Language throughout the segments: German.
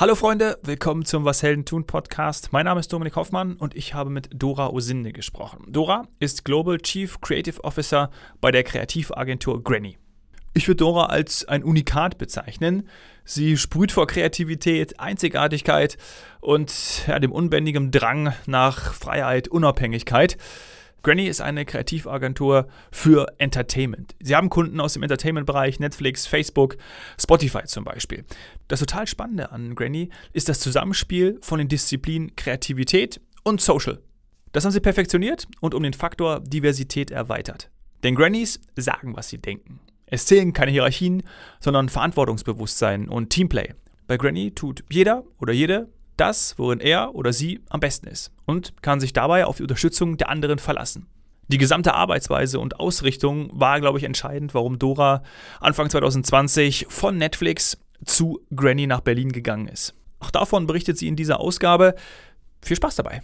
Hallo Freunde, willkommen zum Was Helden tun Podcast. Mein Name ist Dominik Hoffmann und ich habe mit Dora Osinde gesprochen. Dora ist Global Chief Creative Officer bei der Kreativagentur Granny. Ich würde Dora als ein Unikat bezeichnen. Sie sprüht vor Kreativität, Einzigartigkeit und ja, dem unbändigen Drang nach Freiheit, Unabhängigkeit. Granny ist eine Kreativagentur für Entertainment. Sie haben Kunden aus dem Entertainment-Bereich, Netflix, Facebook, Spotify zum Beispiel. Das total Spannende an Granny ist das Zusammenspiel von den Disziplinen Kreativität und Social. Das haben sie perfektioniert und um den Faktor Diversität erweitert. Denn Grannies sagen, was sie denken. Es zählen keine Hierarchien, sondern Verantwortungsbewusstsein und Teamplay. Bei Granny tut jeder oder jede das, worin er oder sie am besten ist und kann sich dabei auf die Unterstützung der anderen verlassen. Die gesamte Arbeitsweise und Ausrichtung war, glaube ich, entscheidend, warum Dora Anfang 2020 von Netflix zu Granny nach Berlin gegangen ist. Auch davon berichtet sie in dieser Ausgabe. Viel Spaß dabei.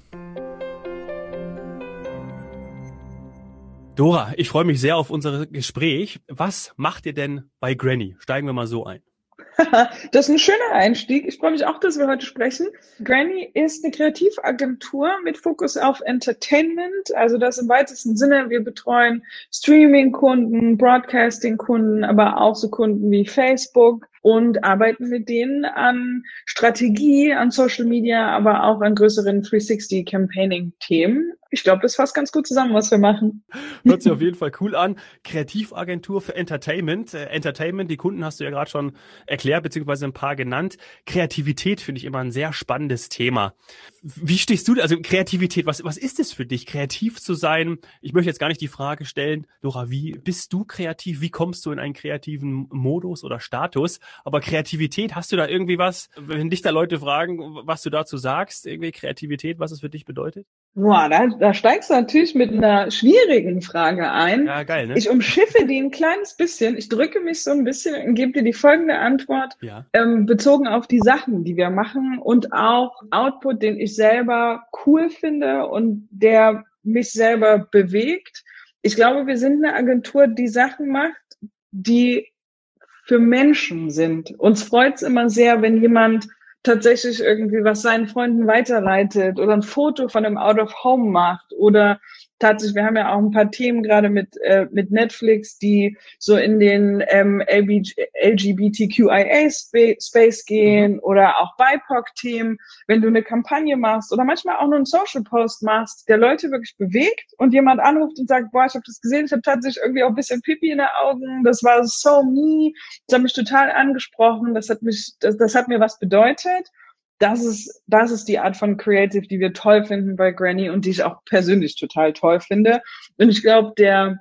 Dora, ich freue mich sehr auf unser Gespräch. Was macht ihr denn bei Granny? Steigen wir mal so ein. das ist ein schöner Einstieg. Ich freue mich auch, dass wir heute sprechen. Granny ist eine Kreativagentur mit Fokus auf Entertainment, also das im weitesten Sinne. Wir betreuen Streaming-Kunden, Broadcasting-Kunden, aber auch so Kunden wie Facebook, und arbeiten mit denen an Strategie, an Social Media, aber auch an größeren 360 Campaigning Themen. Ich glaube, das fasst ganz gut zusammen, was wir machen. Hört sich auf jeden Fall cool an. Kreativagentur für Entertainment. Äh, Entertainment, die Kunden hast du ja gerade schon erklärt, beziehungsweise ein paar genannt. Kreativität finde ich immer ein sehr spannendes Thema. Wie stehst du, also Kreativität, was, was ist es für dich, kreativ zu sein? Ich möchte jetzt gar nicht die Frage stellen, Dora, wie bist du kreativ? Wie kommst du in einen kreativen Modus oder Status? Aber Kreativität, hast du da irgendwie was, wenn dich da Leute fragen, was du dazu sagst, irgendwie Kreativität, was es für dich bedeutet? Boah, da, da steigst du natürlich mit einer schwierigen Frage ein. Ja, geil, ne? Ich umschiffe die ein kleines bisschen. Ich drücke mich so ein bisschen und gebe dir die folgende Antwort, ja. ähm, bezogen auf die Sachen, die wir machen und auch Output, den ich selber cool finde und der mich selber bewegt. Ich glaube, wir sind eine Agentur, die Sachen macht, die für Menschen sind. Uns freut es immer sehr, wenn jemand tatsächlich irgendwie was seinen Freunden weiterleitet oder ein Foto von einem Out of Home macht oder tatsächlich, wir haben ja auch ein paar Themen gerade mit, äh, mit Netflix, die so in den ähm, LGBTQIA-Space gehen mhm. oder auch BIPOC-Themen, wenn du eine Kampagne machst oder manchmal auch nur einen Social-Post machst, der Leute wirklich bewegt und jemand anruft und sagt, boah, ich habe das gesehen, ich habe tatsächlich irgendwie auch ein bisschen Pipi in den Augen, das war so me, das hat mich total angesprochen, das hat mich, das, das hat mir was bedeutet das ist, das ist die Art von Creative, die wir toll finden bei Granny und die ich auch persönlich total toll finde. Und ich glaube, der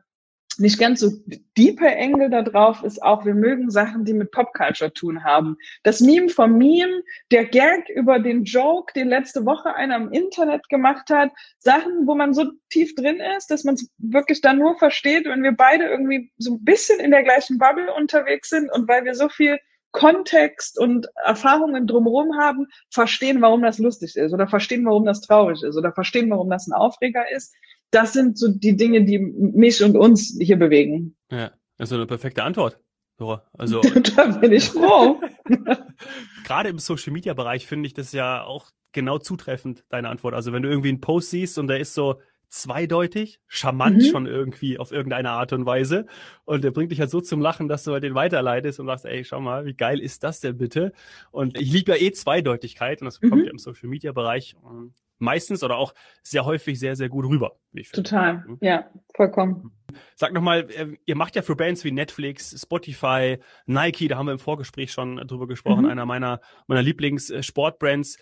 nicht ganz so deeper Engel da drauf ist auch, wir mögen Sachen, die mit Popculture tun haben. Das Meme vom Meme, der Gag über den Joke, den letzte Woche einer im Internet gemacht hat, Sachen, wo man so tief drin ist, dass man es wirklich dann nur versteht, wenn wir beide irgendwie so ein bisschen in der gleichen Bubble unterwegs sind und weil wir so viel Kontext und Erfahrungen drumherum haben, verstehen, warum das lustig ist oder verstehen, warum das traurig ist oder verstehen, warum das ein Aufreger ist. Das sind so die Dinge, die mich und uns hier bewegen. Ja, das ist eine perfekte Antwort. So, also da bin ich froh. Gerade im Social Media Bereich finde ich das ja auch genau zutreffend, deine Antwort. Also wenn du irgendwie einen Post siehst und da ist so zweideutig, charmant mhm. schon irgendwie auf irgendeine Art und Weise. Und der bringt dich halt so zum Lachen, dass du halt den weiterleitest und sagst, ey, schau mal, wie geil ist das denn bitte? Und ich liebe ja eh Zweideutigkeit und das kommt mhm. ja im Social Media Bereich ähm, meistens oder auch sehr häufig sehr, sehr gut rüber. Total, mhm. ja, vollkommen. Sag nochmal, äh, ihr macht ja für Bands wie Netflix, Spotify, Nike, da haben wir im Vorgespräch schon drüber gesprochen, mhm. einer meiner, meiner Lieblings-Sportbrands.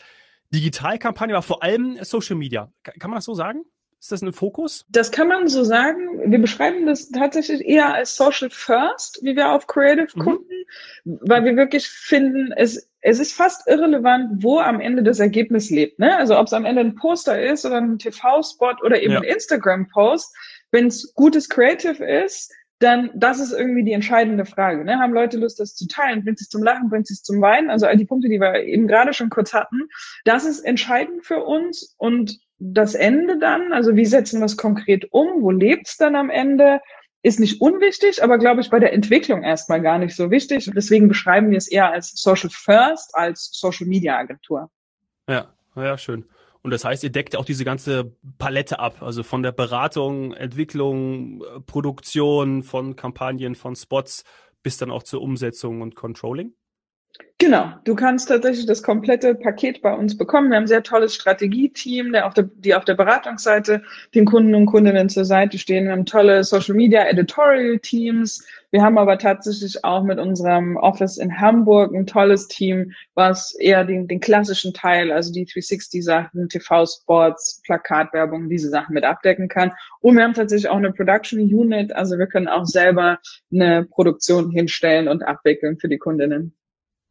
Digitalkampagne, aber vor allem Social Media. Kann man das so sagen? Ist das ein Fokus? Das kann man so sagen. Wir beschreiben das tatsächlich eher als Social First, wie wir auf Creative mhm. gucken, weil wir wirklich finden, es, es ist fast irrelevant, wo am Ende das Ergebnis lebt. Ne? Also ob es am Ende ein Poster ist oder ein TV-Spot oder eben ja. ein Instagram-Post, wenn es gutes Creative ist, dann das ist irgendwie die entscheidende Frage. Ne? Haben Leute Lust, das zu teilen? Bringt es zum Lachen? Bringt es zum Weinen? Also all die Punkte, die wir eben gerade schon kurz hatten. Das ist entscheidend für uns und das Ende dann, also wie setzen wir es konkret um, wo lebt es dann am Ende, ist nicht unwichtig, aber glaube ich bei der Entwicklung erstmal gar nicht so wichtig. Deswegen beschreiben wir es eher als Social First als Social Media Agentur. Ja, ja, schön. Und das heißt, ihr deckt auch diese ganze Palette ab, also von der Beratung, Entwicklung, Produktion von Kampagnen, von Spots bis dann auch zur Umsetzung und Controlling? Genau, du kannst tatsächlich das komplette Paket bei uns bekommen. Wir haben ein sehr tolles Strategieteam, der auf der, die auf der Beratungsseite den Kunden und Kundinnen zur Seite stehen. Wir haben tolle Social Media Editorial Teams. Wir haben aber tatsächlich auch mit unserem Office in Hamburg ein tolles Team, was eher den, den klassischen Teil, also die 360-Sachen, TV-Spots, Plakatwerbung, diese Sachen mit abdecken kann. Und wir haben tatsächlich auch eine Production Unit, also wir können auch selber eine Produktion hinstellen und abwickeln für die Kundinnen.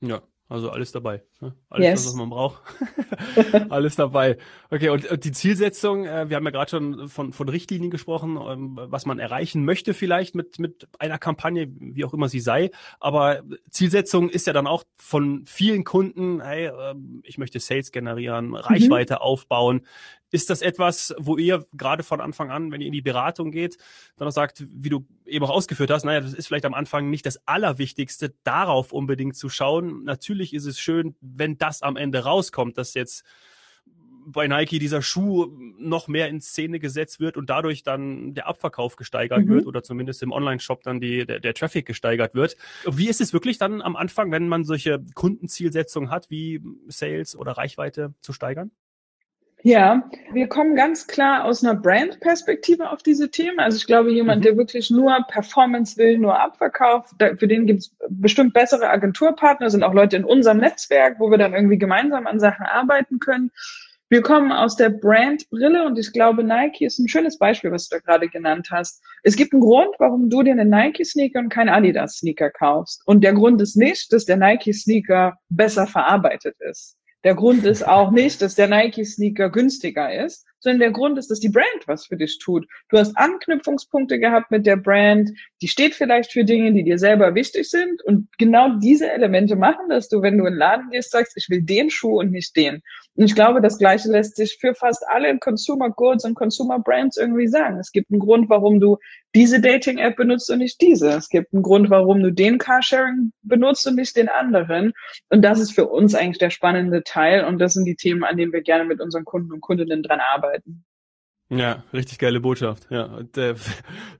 Ja, also alles dabei. Ne? Alles, yes. was man braucht. alles dabei. Okay, und, die Zielsetzung, äh, wir haben ja gerade schon von, von Richtlinien gesprochen, ähm, was man erreichen möchte vielleicht mit, mit einer Kampagne, wie auch immer sie sei. Aber Zielsetzung ist ja dann auch von vielen Kunden, hey, äh, ich möchte Sales generieren, mhm. Reichweite aufbauen. Ist das etwas, wo ihr gerade von Anfang an, wenn ihr in die Beratung geht, dann auch sagt, wie du eben auch ausgeführt hast, naja, das ist vielleicht am Anfang nicht das Allerwichtigste, darauf unbedingt zu schauen. Natürlich ist es schön, wenn das am Ende rauskommt, dass jetzt bei Nike dieser Schuh noch mehr in Szene gesetzt wird und dadurch dann der Abverkauf gesteigert mhm. wird oder zumindest im Online-Shop dann die, der, der Traffic gesteigert wird. Wie ist es wirklich dann am Anfang, wenn man solche Kundenzielsetzungen hat, wie Sales oder Reichweite zu steigern? Ja, wir kommen ganz klar aus einer Brand-Perspektive auf diese Themen. Also ich glaube, jemand, mhm. der wirklich nur Performance will, nur Abverkauf, für den gibt es bestimmt bessere Agenturpartner, sind auch Leute in unserem Netzwerk, wo wir dann irgendwie gemeinsam an Sachen arbeiten können. Wir kommen aus der Brand-Brille und ich glaube, Nike ist ein schönes Beispiel, was du da gerade genannt hast. Es gibt einen Grund, warum du dir einen Nike-Sneaker und keinen Adidas-Sneaker kaufst. Und der Grund ist nicht, dass der Nike-Sneaker besser verarbeitet ist. Der Grund ist auch nicht, dass der Nike-Sneaker günstiger ist, sondern der Grund ist, dass die Brand was für dich tut. Du hast Anknüpfungspunkte gehabt mit der Brand, die steht vielleicht für Dinge, die dir selber wichtig sind und genau diese Elemente machen, dass du, wenn du in den Laden gehst, sagst, ich will den Schuh und nicht den. Und ich glaube, das Gleiche lässt sich für fast alle Consumer Goods und Consumer Brands irgendwie sagen. Es gibt einen Grund, warum du diese Dating-App benutzt und nicht diese. Es gibt einen Grund, warum du den Carsharing benutzt und nicht den anderen. Und das ist für uns eigentlich der spannende Teil. Und das sind die Themen, an denen wir gerne mit unseren Kunden und Kundinnen dran arbeiten. Ja, richtig geile Botschaft. Ja, und, äh,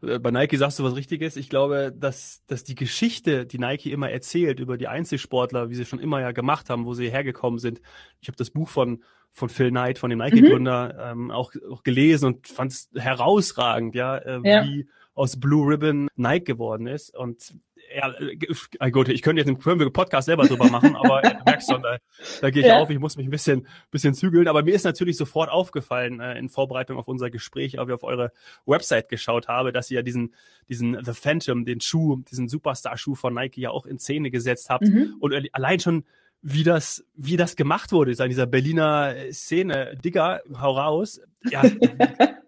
bei Nike sagst du was Richtiges. Ich glaube, dass, dass die Geschichte, die Nike immer erzählt über die Einzelsportler, wie sie schon immer ja gemacht haben, wo sie hergekommen sind. Ich habe das Buch von von Phil Knight, von dem Nike-Gründer, mhm. ähm, auch, auch gelesen und fand es herausragend, ja, äh, ja, wie aus Blue Ribbon Nike geworden ist. Und ja, äh, gut, ich könnte jetzt einen Podcast selber drüber machen, aber du merkst schon, da, da gehe ich ja. auf, ich muss mich ein bisschen, bisschen zügeln. Aber mir ist natürlich sofort aufgefallen, äh, in Vorbereitung auf unser Gespräch, als ich auf eure Website geschaut habe, dass ihr ja diesen, diesen The Phantom, den Schuh, diesen Superstar-Schuh von Nike ja auch in Szene gesetzt habt. Mhm. Und allein schon wie das, wie das gemacht wurde, ist an dieser Berliner Szene. Digga, hau raus. Ja,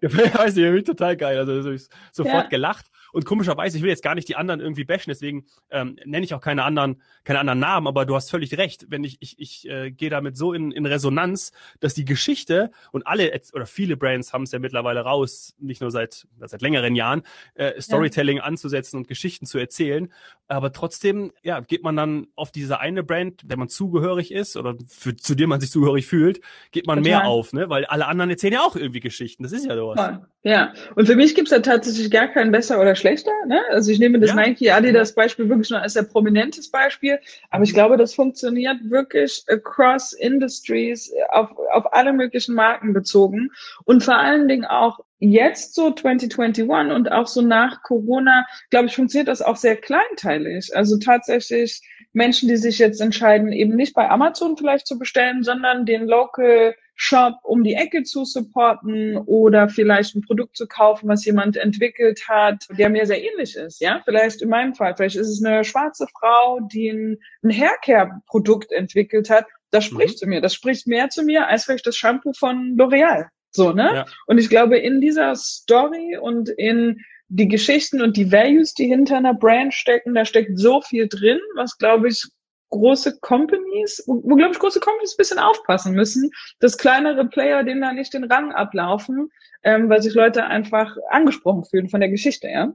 ich weiß nicht, total geil. Also sofort ja. gelacht. Und komischerweise, ich will jetzt gar nicht die anderen irgendwie bashen, deswegen ähm, nenne ich auch keine anderen, keine anderen Namen, aber du hast völlig recht. Wenn ich, ich, ich äh, gehe damit so in, in Resonanz, dass die Geschichte und alle oder viele Brands haben es ja mittlerweile raus, nicht nur seit, seit längeren Jahren, äh, Storytelling ja. anzusetzen und Geschichten zu erzählen. Aber trotzdem, ja, geht man dann auf diese eine Brand, der man zugehörig ist oder für, zu dem man sich zugehörig fühlt, geht man Total. mehr auf, ne? Weil alle anderen erzählen ja auch irgendwie Geschichten. Das ist ja sowas. Ja, und für mich gibt's da tatsächlich gar keinen besser oder schlechter. Ne? Also ich nehme das ja. Nike Adidas Beispiel wirklich nur als sehr prominentes Beispiel, aber ich glaube, das funktioniert wirklich across industries, auf, auf alle möglichen Marken bezogen und vor allen Dingen auch jetzt so 2021 und auch so nach Corona, glaube ich, funktioniert das auch sehr kleinteilig. Also tatsächlich Menschen, die sich jetzt entscheiden, eben nicht bei Amazon vielleicht zu bestellen, sondern den Local Shop um die Ecke zu supporten oder vielleicht ein Produkt zu kaufen, was jemand entwickelt hat, der mir sehr ähnlich ist. Ja, vielleicht in meinem Fall, vielleicht ist es eine schwarze Frau, die ein, ein Haircare-Produkt entwickelt hat. Das spricht mhm. zu mir. Das spricht mehr zu mir als vielleicht das Shampoo von L'Oreal. So, ne? Ja. Und ich glaube, in dieser Story und in die Geschichten und die Values, die hinter einer Brand stecken, da steckt so viel drin, was, glaube ich, große Companies, wo, wo glaube ich große Companies ein bisschen aufpassen müssen, dass kleinere Player denen da nicht den Rang ablaufen, ähm, weil sich Leute einfach angesprochen fühlen von der Geschichte, ja.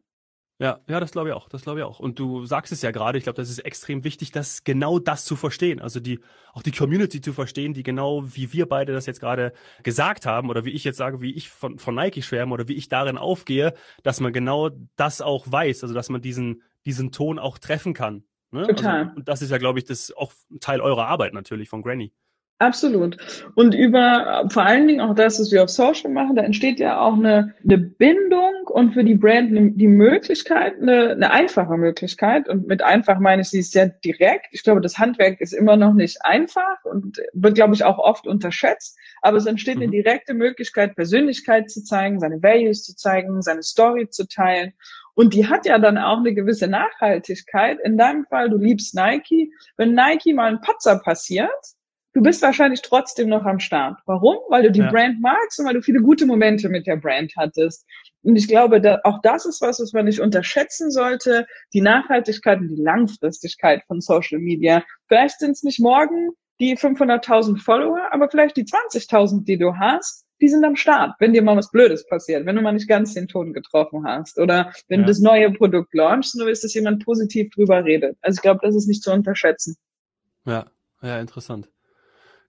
Ja, ja, das glaube ich auch. Das glaube ich auch. Und du sagst es ja gerade, ich glaube, das ist extrem wichtig, das genau das zu verstehen. Also die, auch die Community zu verstehen, die genau wie wir beide das jetzt gerade gesagt haben oder wie ich jetzt sage, wie ich von, von Nike schwärme oder wie ich darin aufgehe, dass man genau das auch weiß, also dass man diesen, diesen Ton auch treffen kann. Ne? Total. Also, und das ist ja, glaube ich, das auch Teil eurer Arbeit natürlich von Granny. Absolut. Und über vor allen Dingen auch das, was wir auf Social machen, da entsteht ja auch eine, eine Bindung und für die Brand eine, die Möglichkeit, eine, eine einfache Möglichkeit. Und mit einfach meine ich, sie ist sehr direkt. Ich glaube, das Handwerk ist immer noch nicht einfach und wird, glaube ich, auch oft unterschätzt. Aber es entsteht mhm. eine direkte Möglichkeit, Persönlichkeit zu zeigen, seine Values zu zeigen, seine Story zu teilen. Und die hat ja dann auch eine gewisse Nachhaltigkeit. In deinem Fall, du liebst Nike. Wenn Nike mal ein Patzer passiert, du bist wahrscheinlich trotzdem noch am Start. Warum? Weil du die ja. Brand magst und weil du viele gute Momente mit der Brand hattest. Und ich glaube, da, auch das ist was, was man nicht unterschätzen sollte. Die Nachhaltigkeit und die Langfristigkeit von Social Media. Vielleicht sind es nicht morgen die 500.000 Follower, aber vielleicht die 20.000, die du hast, die sind am Start, wenn dir mal was Blödes passiert, wenn du mal nicht ganz den Ton getroffen hast oder wenn ja. du das neue Produkt launchst und du willst, dass jemand positiv drüber redet. Also ich glaube, das ist nicht zu unterschätzen. Ja, ja, interessant.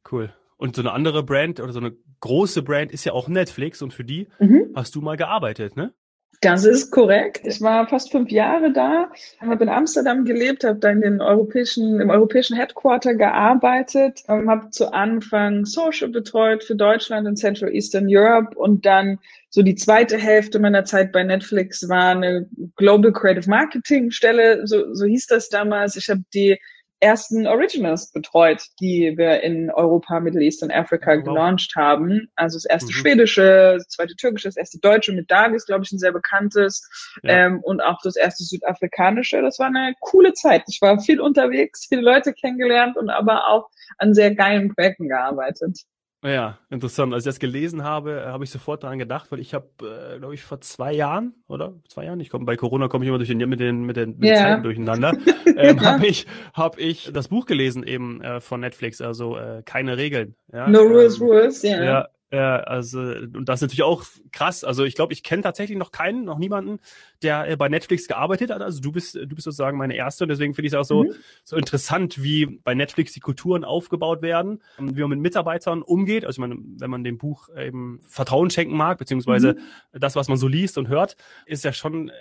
Cool. Und so eine andere Brand oder so eine große Brand ist ja auch Netflix und für die mhm. hast du mal gearbeitet, ne? Das ist korrekt. Ich war fast fünf Jahre da, habe in Amsterdam gelebt, habe da in den europäischen, im europäischen Headquarter gearbeitet, habe zu Anfang Social betreut für Deutschland und Central Eastern Europe und dann so die zweite Hälfte meiner Zeit bei Netflix war eine Global Creative Marketing Stelle, so, so hieß das damals. Ich habe die ersten Originals betreut, die wir in Europa, Middle East und Afrika oh, gelauncht haben. Also das erste mhm. schwedische, das zweite türkische, das erste deutsche mit Dagis, glaube ich, ein sehr bekanntes ja. ähm, und auch das erste südafrikanische. Das war eine coole Zeit. Ich war viel unterwegs, viele Leute kennengelernt und aber auch an sehr geilen Projekten gearbeitet. Ja, interessant. Als ich das gelesen habe, habe ich sofort daran gedacht, weil ich habe, äh, glaube ich, vor zwei Jahren oder zwei Jahren, ich komme bei Corona komme ich immer durch den, mit den mit den, mit yeah. Zeiten durcheinander, ähm, ja. habe ich habe ich das Buch gelesen eben äh, von Netflix, also äh, keine Regeln. Ja? No rules, ähm, rules, yeah. ja. Ja, also und das ist natürlich auch krass. Also ich glaube, ich kenne tatsächlich noch keinen, noch niemanden, der äh, bei Netflix gearbeitet hat. Also du bist, du bist sozusagen meine erste und deswegen finde ich es auch so, mhm. so interessant, wie bei Netflix die Kulturen aufgebaut werden, wie man mit Mitarbeitern umgeht. Also ich meine, wenn man dem Buch eben Vertrauen schenken mag, beziehungsweise mhm. das, was man so liest und hört, ist ja schon äh,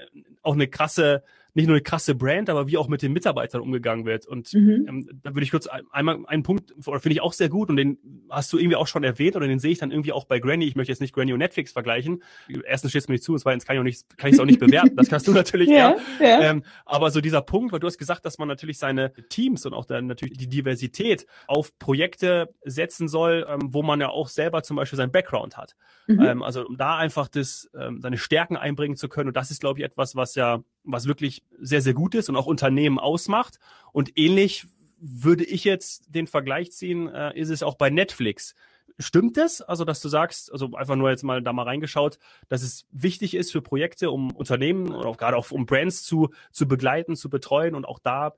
auch eine krasse nicht nur eine krasse Brand, aber wie auch mit den Mitarbeitern umgegangen wird. Und mhm. ähm, da würde ich kurz einmal einen Punkt, finde ich auch sehr gut und den hast du irgendwie auch schon erwähnt oder den sehe ich dann irgendwie auch bei Granny. Ich möchte jetzt nicht Granny und Netflix vergleichen. Erstens steht es mir nicht zu und zweitens kann ich auch nicht, kann ich es auch nicht bewerten. Das kannst du natürlich ja. ja. Ähm, aber so dieser Punkt, weil du hast gesagt, dass man natürlich seine Teams und auch dann natürlich die Diversität auf Projekte setzen soll, ähm, wo man ja auch selber zum Beispiel seinen Background hat. Mhm. Ähm, also um da einfach das, ähm, seine Stärken einbringen zu können. Und das ist, glaube ich, etwas, was ja was wirklich sehr, sehr gut ist und auch Unternehmen ausmacht. Und ähnlich würde ich jetzt den Vergleich ziehen, äh, ist es auch bei Netflix. Stimmt das? Also, dass du sagst, also einfach nur jetzt mal da mal reingeschaut, dass es wichtig ist für Projekte, um Unternehmen oder auch gerade auch um Brands zu, zu begleiten, zu betreuen und auch da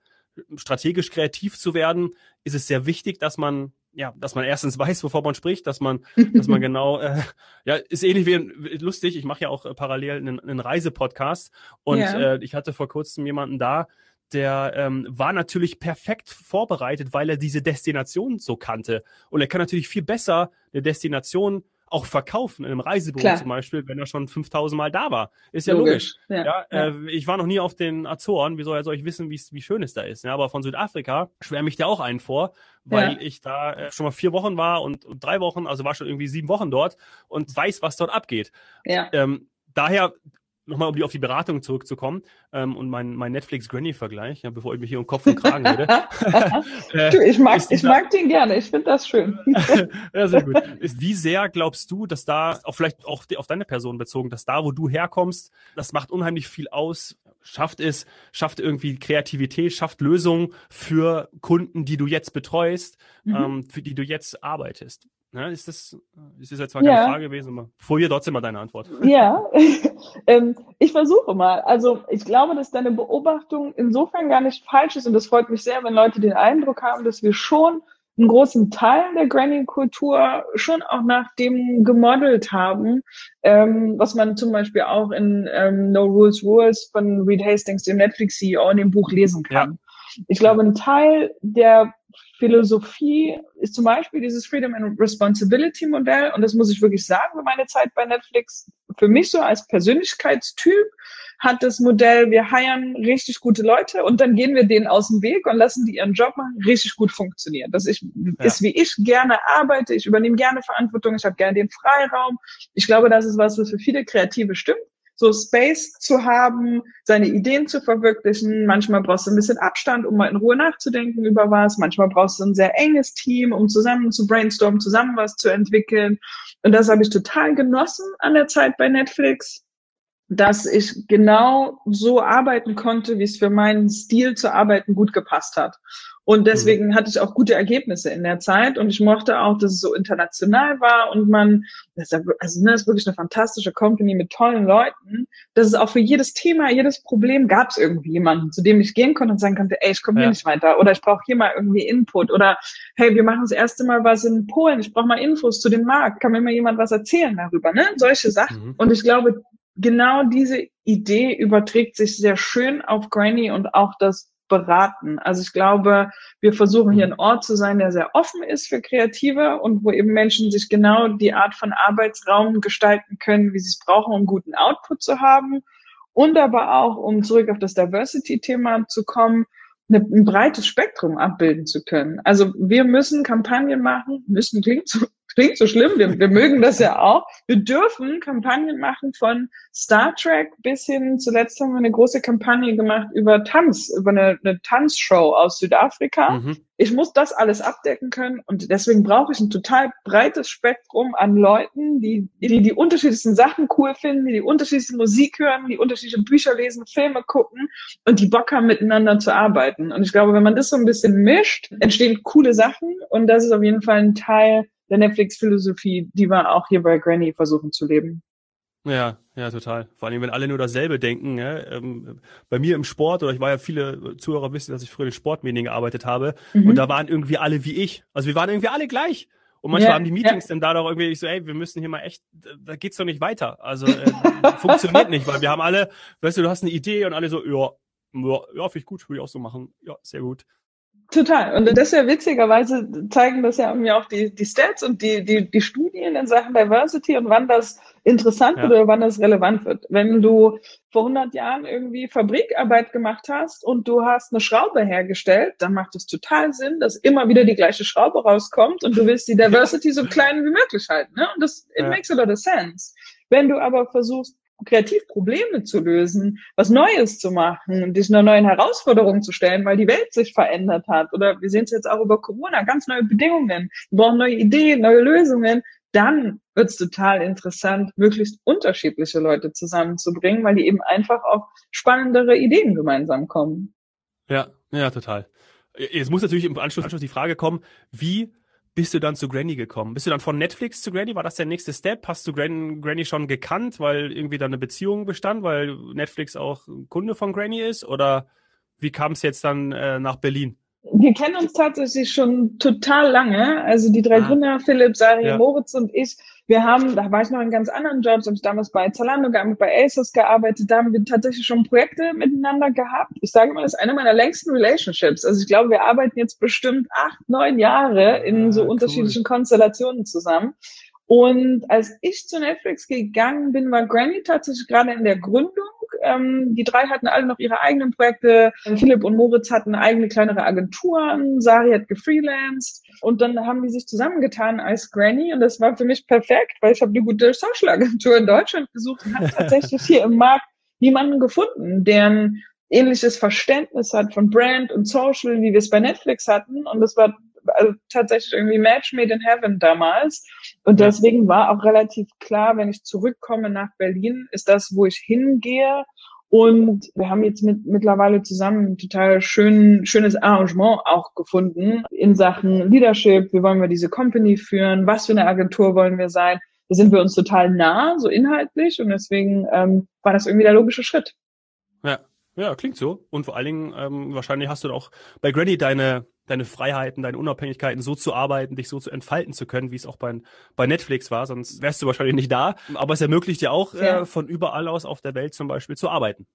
strategisch kreativ zu werden, ist es sehr wichtig, dass man ja, dass man erstens weiß, wovon man spricht, dass man, dass man genau, äh, ja, ist ähnlich wie lustig. Ich mache ja auch äh, parallel einen, einen Reisepodcast und yeah. äh, ich hatte vor kurzem jemanden da, der ähm, war natürlich perfekt vorbereitet, weil er diese Destination so kannte und er kann natürlich viel besser eine Destination auch verkaufen, in einem Reisebüro Klar. zum Beispiel, wenn er schon 5000 Mal da war. Ist ja logisch. logisch. Ja, ja, Äh, ich war noch nie auf den Azoren, wie soll soll ich wissen, wie schön es da ist. Ja, aber von Südafrika schwärme ich da auch einen vor, weil ja. ich da äh, schon mal vier Wochen war und, und, drei Wochen, also war schon irgendwie sieben Wochen dort und weiß, was dort abgeht. Ja. Ähm, daher nochmal um die, auf die Beratung zurückzukommen ähm, und mein, mein Netflix-Granny-Vergleich, ja, bevor ich mich hier um Kopf und Kragen rede. äh, du, ich mag, ich mag den gerne, ich finde das schön. ja, sehr gut. Wie sehr glaubst du, dass da, auch vielleicht auch auf deine Person bezogen, dass da, wo du herkommst, das macht unheimlich viel aus, schafft es, schafft irgendwie Kreativität, schafft Lösungen für Kunden, die du jetzt betreust, mhm. ähm, für die du jetzt arbeitest. Ja, ist das, ist das jetzt zwar keine ja. Frage gewesen, aber vorher trotzdem mal deine Antwort. Ja, ähm, ich versuche mal. Also ich glaube, dass deine Beobachtung insofern gar nicht falsch ist und das freut mich sehr, wenn Leute den Eindruck haben, dass wir schon einen großen Teil der Granny-Kultur schon auch nach dem gemodelt haben, ähm, was man zum Beispiel auch in ähm, No Rules Rules von Reed Hastings, dem Netflix-CEO, in dem Buch lesen kann. Ja. Ich glaube, ein Teil der Philosophie ist zum Beispiel dieses Freedom and Responsibility Modell. Und das muss ich wirklich sagen für meine Zeit bei Netflix. Für mich so als Persönlichkeitstyp hat das Modell, wir heiern richtig gute Leute und dann gehen wir denen aus dem Weg und lassen die ihren Job machen, richtig gut funktionieren. Das ist, ja. ist wie ich gerne arbeite, ich übernehme gerne Verantwortung, ich habe gerne den Freiraum. Ich glaube, das ist was, was für viele Kreative stimmt so Space zu haben, seine Ideen zu verwirklichen. Manchmal brauchst du ein bisschen Abstand, um mal in Ruhe nachzudenken über was. Manchmal brauchst du ein sehr enges Team, um zusammen zu brainstormen, zusammen was zu entwickeln. Und das habe ich total genossen an der Zeit bei Netflix dass ich genau so arbeiten konnte, wie es für meinen Stil zu arbeiten gut gepasst hat. Und deswegen mhm. hatte ich auch gute Ergebnisse in der Zeit und ich mochte auch, dass es so international war und man, das ist, also, ne, das ist wirklich eine fantastische Company mit tollen Leuten, dass es auch für jedes Thema, jedes Problem gab es irgendwie jemanden, zu dem ich gehen konnte und sagen konnte, ey, ich komme ja. hier nicht weiter oder ich brauche hier mal irgendwie Input oder hey, wir machen das erste Mal was in Polen, ich brauche mal Infos zu dem Markt, kann mir mal jemand was erzählen darüber, ne? Solche Sachen. Mhm. Und ich glaube, genau diese Idee überträgt sich sehr schön auf Granny und auch das Beraten. Also ich glaube, wir versuchen hier ein Ort zu sein, der sehr offen ist für Kreative und wo eben Menschen sich genau die Art von Arbeitsraum gestalten können, wie sie es brauchen, um guten Output zu haben. Und aber auch, um zurück auf das Diversity-Thema zu kommen, ein breites Spektrum abbilden zu können. Also wir müssen Kampagnen machen, müssen klingt so klingt so schlimm, wir, wir mögen das ja auch. Wir dürfen Kampagnen machen von Star Trek bis hin, zuletzt haben wir eine große Kampagne gemacht über Tanz, über eine, eine Tanzshow aus Südafrika. Mhm. Ich muss das alles abdecken können und deswegen brauche ich ein total breites Spektrum an Leuten, die, die die unterschiedlichsten Sachen cool finden, die die unterschiedlichste Musik hören, die unterschiedliche Bücher lesen, Filme gucken und die Bock haben, miteinander zu arbeiten. Und ich glaube, wenn man das so ein bisschen mischt, entstehen coole Sachen und das ist auf jeden Fall ein Teil der Netflix-Philosophie, die wir auch hier bei Granny versuchen zu leben. Ja, ja, total. Vor allem, wenn alle nur dasselbe denken. Ja? Ähm, bei mir im Sport, oder ich war ja viele Zuhörer wissen, dass ich früher in Sportmedien gearbeitet habe, mhm. und da waren irgendwie alle wie ich. Also wir waren irgendwie alle gleich. Und manchmal ja, haben die Meetings ja. dann da doch irgendwie so, ey, wir müssen hier mal echt, da geht's doch nicht weiter. Also äh, funktioniert nicht, weil wir haben alle, weißt du, du hast eine Idee und alle so, ja, ja, ja finde ich gut, würde ich auch so machen. Ja, sehr gut. Total. Und das ist ja witzigerweise zeigen das ja irgendwie auch die, die Stats und die, die, die Studien in Sachen Diversity und wann das interessant ja. wird oder wann das relevant wird. Wenn du vor 100 Jahren irgendwie Fabrikarbeit gemacht hast und du hast eine Schraube hergestellt, dann macht es total Sinn, dass immer wieder die gleiche Schraube rauskommt und du willst die Diversity so klein wie möglich halten. Ne? Und das, it ja. makes a lot of sense. Wenn du aber versuchst, kreativ Probleme zu lösen, was Neues zu machen und dich neuen Herausforderung zu stellen, weil die Welt sich verändert hat. Oder wir sehen es jetzt auch über Corona, ganz neue Bedingungen. Wir brauchen neue Ideen, neue Lösungen. Dann wird es total interessant, möglichst unterschiedliche Leute zusammenzubringen, weil die eben einfach auf spannendere Ideen gemeinsam kommen. Ja, ja, total. Jetzt muss natürlich im Anschluss, Anschluss die Frage kommen, wie bist du dann zu Granny gekommen? Bist du dann von Netflix zu Granny? War das der nächste Step? Hast du Gran Granny schon gekannt, weil irgendwie da eine Beziehung bestand, weil Netflix auch Kunde von Granny ist? Oder wie kam es jetzt dann äh, nach Berlin? Wir kennen uns tatsächlich schon total lange. Also die drei ah. Gründer, Philipp, Sari, ja. Moritz und ich, wir haben, da war ich noch in ganz anderen Jobs, habe ich damals bei Zalando gearbeitet, bei ASOS gearbeitet, da haben wir tatsächlich schon Projekte miteinander gehabt. Ich sage mal, das ist eine meiner längsten Relationships. Also ich glaube, wir arbeiten jetzt bestimmt acht, neun Jahre in ah, so unterschiedlichen cool. Konstellationen zusammen. Und als ich zu Netflix gegangen bin, war Granny tatsächlich gerade in der Gründung. Ähm, die drei hatten alle noch ihre eigenen Projekte. Philipp und Moritz hatten eigene kleinere Agenturen. Sari hat gefreelanced. Und dann haben die sich zusammengetan als Granny. Und das war für mich perfekt, weil ich habe eine gute Social-Agentur in Deutschland gesucht und habe tatsächlich hier im Markt niemanden gefunden, der ein ähnliches Verständnis hat von Brand und Social, wie wir es bei Netflix hatten. Und das war also tatsächlich irgendwie Match made in heaven damals. Und deswegen war auch relativ klar, wenn ich zurückkomme nach Berlin, ist das, wo ich hingehe. Und wir haben jetzt mit, mittlerweile zusammen ein total schön, schönes Arrangement auch gefunden in Sachen Leadership. Wie wollen wir diese Company führen? Was für eine Agentur wollen wir sein? Da sind wir uns total nah, so inhaltlich. Und deswegen ähm, war das irgendwie der logische Schritt. Ja, ja, klingt so. Und vor allen Dingen, ähm, wahrscheinlich hast du auch bei Granny deine deine Freiheiten, deine Unabhängigkeiten so zu arbeiten, dich so zu entfalten zu können, wie es auch bei, bei Netflix war, sonst wärst du wahrscheinlich nicht da. Aber es ermöglicht dir auch, ja. äh, von überall aus auf der Welt zum Beispiel zu arbeiten.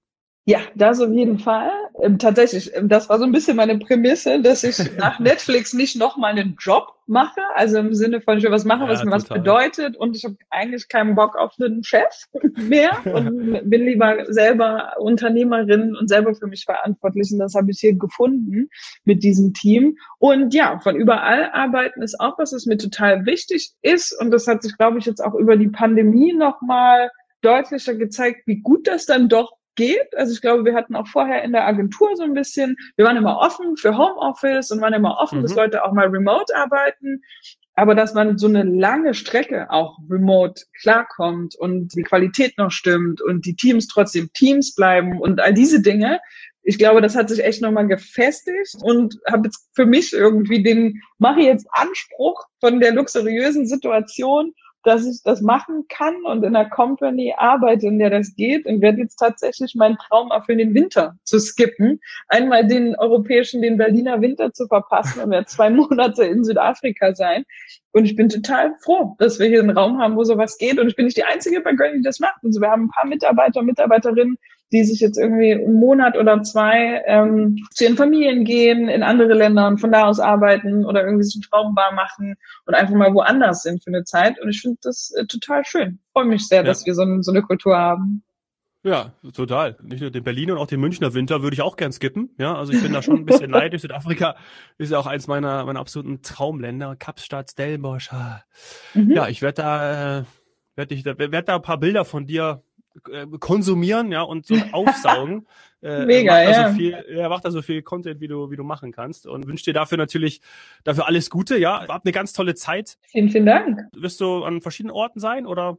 Ja, das auf jeden Fall. Ähm, tatsächlich, ähm, das war so ein bisschen meine Prämisse, dass ich nach Netflix nicht nochmal einen Job mache, also im Sinne von, ich will was machen, ja, was mir total. was bedeutet und ich habe eigentlich keinen Bock auf einen Chef mehr und bin lieber selber Unternehmerin und selber für mich verantwortlich und das habe ich hier gefunden mit diesem Team. Und ja, von überall arbeiten ist auch was, was mir total wichtig ist und das hat sich, glaube ich, jetzt auch über die Pandemie nochmal deutlicher gezeigt, wie gut das dann doch geht. Also ich glaube, wir hatten auch vorher in der Agentur so ein bisschen, wir waren immer offen für Homeoffice und waren immer offen, mhm. dass Leute auch mal remote arbeiten. Aber dass man so eine lange Strecke auch remote klarkommt und die Qualität noch stimmt und die Teams trotzdem Teams bleiben und all diese Dinge, ich glaube, das hat sich echt nochmal gefestigt und habe jetzt für mich irgendwie den, mache jetzt Anspruch von der luxuriösen Situation dass ich das machen kann und in einer Company arbeite, in der das geht und werde jetzt tatsächlich meinen Traum für den Winter zu skippen. Einmal den europäischen, den Berliner Winter zu verpassen und werde zwei Monate in Südafrika sein. Und ich bin total froh, dass wir hier einen Raum haben, wo sowas geht. Und ich bin nicht die Einzige bei Granny, die das macht. Also wir haben ein paar Mitarbeiter Mitarbeiterinnen, die sich jetzt irgendwie einen Monat oder zwei ähm, zu ihren Familien gehen, in andere Länder und von da aus arbeiten oder irgendwie so Traumbar machen und einfach mal woanders sind für eine Zeit. Und ich finde das äh, total schön. Freue mich sehr, ja. dass wir so, so eine Kultur haben. Ja, total. Nicht nur den Berliner und auch den Münchner Winter würde ich auch gern skippen. Ja, also ich bin da schon ein bisschen neidisch. Südafrika ist ja auch eins meiner, meiner absoluten Traumländer. Kapstadt, Stellenbosch. Mhm. Ja, ich werde da, äh, werde ich da, werde da ein paar Bilder von dir äh, konsumieren, ja, und so aufsaugen. äh, Mega, ja. So viel, ja. Macht da so viel Content, wie du, wie du machen kannst. Und wünsche dir dafür natürlich, dafür alles Gute, ja. Hab eine ganz tolle Zeit. Vielen, vielen Dank. Wirst du an verschiedenen Orten sein, oder?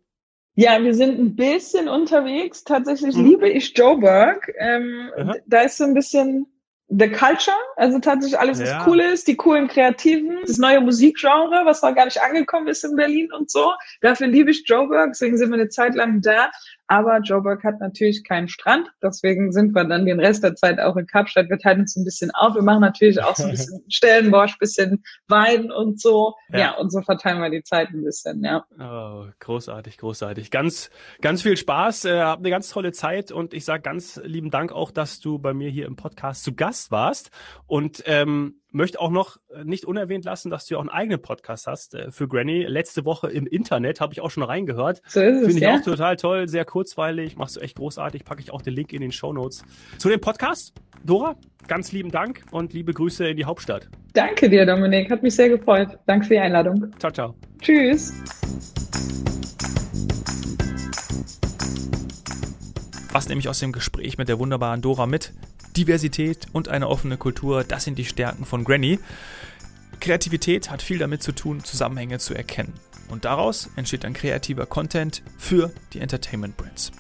Ja, wir sind ein bisschen unterwegs. Tatsächlich mhm. liebe ich Joburg. Ähm, da ist so ein bisschen the culture, also tatsächlich alles, was ja. cool ist, die coolen Kreativen, das neue Musikgenre, was noch gar nicht angekommen ist in Berlin und so. Dafür liebe ich Joburg, deswegen sind wir eine Zeit lang da. Aber Joburg hat natürlich keinen Strand, deswegen sind wir dann den Rest der Zeit auch in Kapstadt. Wir teilen uns ein bisschen auf. Wir machen natürlich auch so ein bisschen Stellenbosch, bisschen Wein und so. Ja. ja, und so verteilen wir die Zeit ein bisschen, ja. Oh, großartig, großartig. Ganz, ganz viel Spaß, äh, hab eine ganz tolle Zeit und ich sage ganz lieben Dank auch, dass du bei mir hier im Podcast zu Gast warst. Und ähm, möchte auch noch äh, nicht unerwähnt lassen, dass du ja auch einen eigenen Podcast hast äh, für Granny. Letzte Woche im Internet habe ich auch schon reingehört. So ist es, Finde ich ja? auch total toll, sehr kurzweilig, machst du echt großartig. Packe ich auch den Link in den Show Notes zu dem Podcast. Dora, ganz lieben Dank und liebe Grüße in die Hauptstadt. Danke dir, Dominik. Hat mich sehr gefreut. Danke für die Einladung. Ciao, ciao. Tschüss. Was nehme ich aus dem Gespräch mit der wunderbaren Dora mit? Diversität und eine offene Kultur, das sind die Stärken von Granny. Kreativität hat viel damit zu tun, Zusammenhänge zu erkennen. Und daraus entsteht dann kreativer Content für die Entertainment Brands.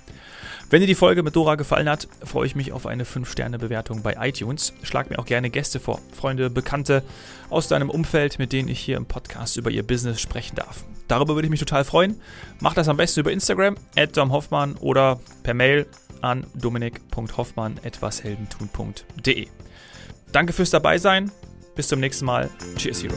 Wenn dir die Folge mit Dora gefallen hat, freue ich mich auf eine 5-Sterne-Bewertung bei iTunes. Schlag mir auch gerne Gäste vor, Freunde, Bekannte aus deinem Umfeld, mit denen ich hier im Podcast über ihr Business sprechen darf. Darüber würde ich mich total freuen. Mach das am besten über Instagram, Hoffmann oder per Mail an dominik.hoffmann.etwasheldentun.de. Danke fürs Dabeisein. Bis zum nächsten Mal. Cheers, Hero.